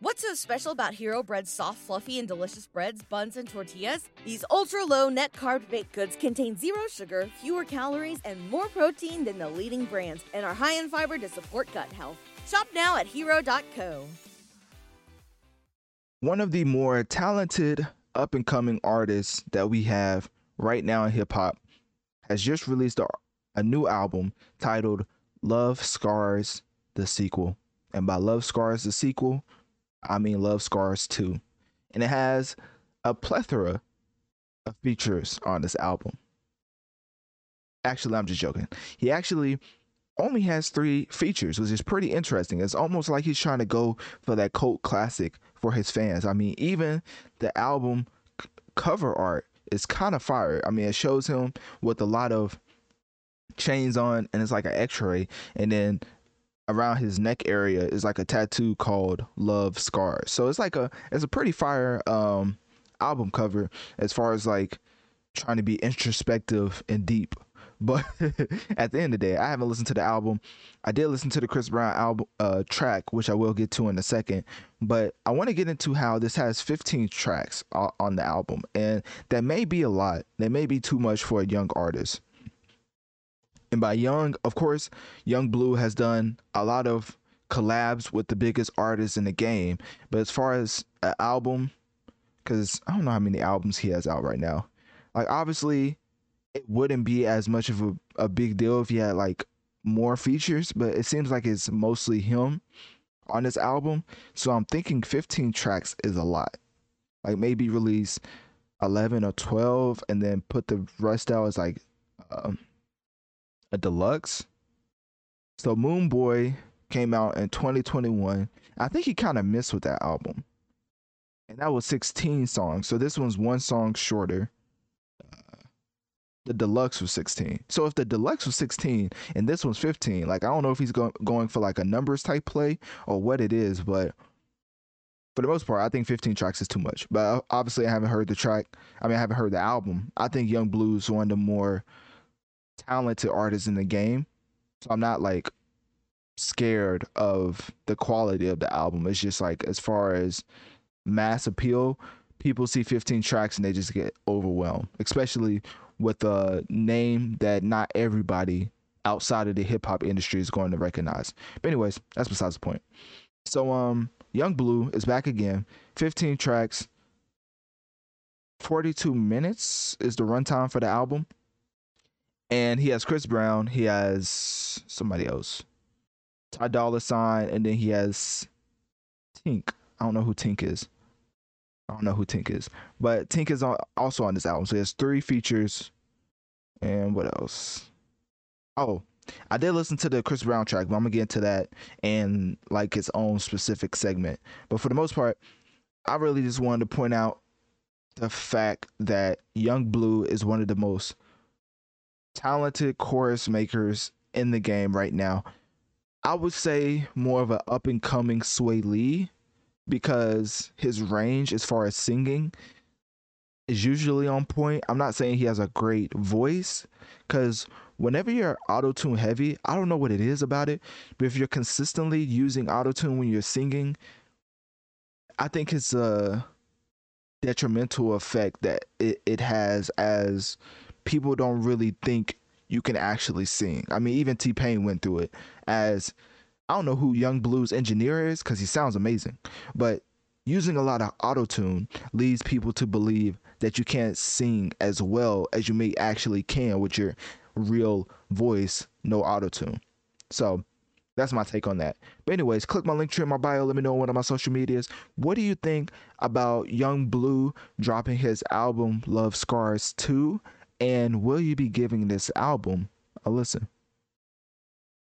What's so special about Hero Bread's soft, fluffy, and delicious breads, buns, and tortillas? These ultra low net carb baked goods contain zero sugar, fewer calories, and more protein than the leading brands, and are high in fiber to support gut health. Shop now at hero.co. One of the more talented up and coming artists that we have right now in hip hop has just released a, a new album titled Love Scars the Sequel. And by Love Scars the Sequel, I mean Love Scars 2. And it has a plethora of features on this album. Actually, I'm just joking. He actually only has three features, which is pretty interesting. It's almost like he's trying to go for that cult classic for his fans. I mean, even the album c- cover art is kind of fire. I mean, it shows him with a lot of chains on, and it's like an X-ray, and then around his neck area is like a tattoo called Love Scars. So it's like a it's a pretty fire um album cover as far as like trying to be introspective and deep. But at the end of the day, I haven't listened to the album. I did listen to the Chris Brown album uh, track, which I will get to in a second. But I want to get into how this has 15 tracks on the album, and that may be a lot. That may be too much for a young artist. And by young, of course, Yung Bleu has done a lot of collabs with the biggest artists in the game. But as far as an album, because I don't know how many albums he has out right now. Like obviously, it wouldn't be as much of a, a big deal if he had like more features, but it seems like it's mostly him on this album. So I'm thinking 15 tracks is a lot. Like maybe release 11 or 12 and then put the rest out as like um, a deluxe. So Moon Boy came out in 2021. I think he kind of missed with that album. And that was 16 songs. So this one's one song shorter. The deluxe was 16. So if the deluxe was 16 and this one's 15, like I don't know if he's go- going for like a numbers type play or what it is, but for the most part, I think 15 tracks is too much. But uh, obviously, I haven't heard the track. I mean, I haven't heard the album. I think Yung Bleu's one of the more talented artists in the game. So I'm not like scared of the quality of the album. It's just like as far as mass appeal, people see 15 tracks and they just get overwhelmed, especially with a name that not everybody outside of the hip hop industry is going to recognize. But anyways, that's besides the point. So um Yung Bleu is back again. 15 tracks. 42 minutes is the runtime for the album and he has Chris Brown. He has somebody else, Ty Dolla Sign, and then he has Tink. I don't know who Tink is. I don't know who Tink is, but Tink is also on this album. So he has three features, and what else? Oh, I did listen to the Chris Brown track, but I'm gonna get into that and like its own specific segment. But for the most part, I really just wanted to point out the fact that Yung Bleu is one of the most talented chorus makers in the game right now. I would say more of an up and coming Swae Lee because his range as far as singing is usually on point. I'm not saying he has a great voice because whenever you're auto tune heavy, I don't know what it is about it, but if you're consistently using auto tune when you're singing, I think it's a detrimental effect that it, it has as people don't really think you can actually sing. I mean, even T Pain went through it as I don't know who Yung Bleu's engineer is because he sounds amazing, but using a lot of auto tune leads people to believe that you can't sing as well as you may actually can with your real voice, no auto tune. So that's my take on that. But anyways, click my link tree in my bio. Let me know on one of my social medias. What do you think about Yung Bleu dropping his album Love Scars 2 and will you be giving this album a listen?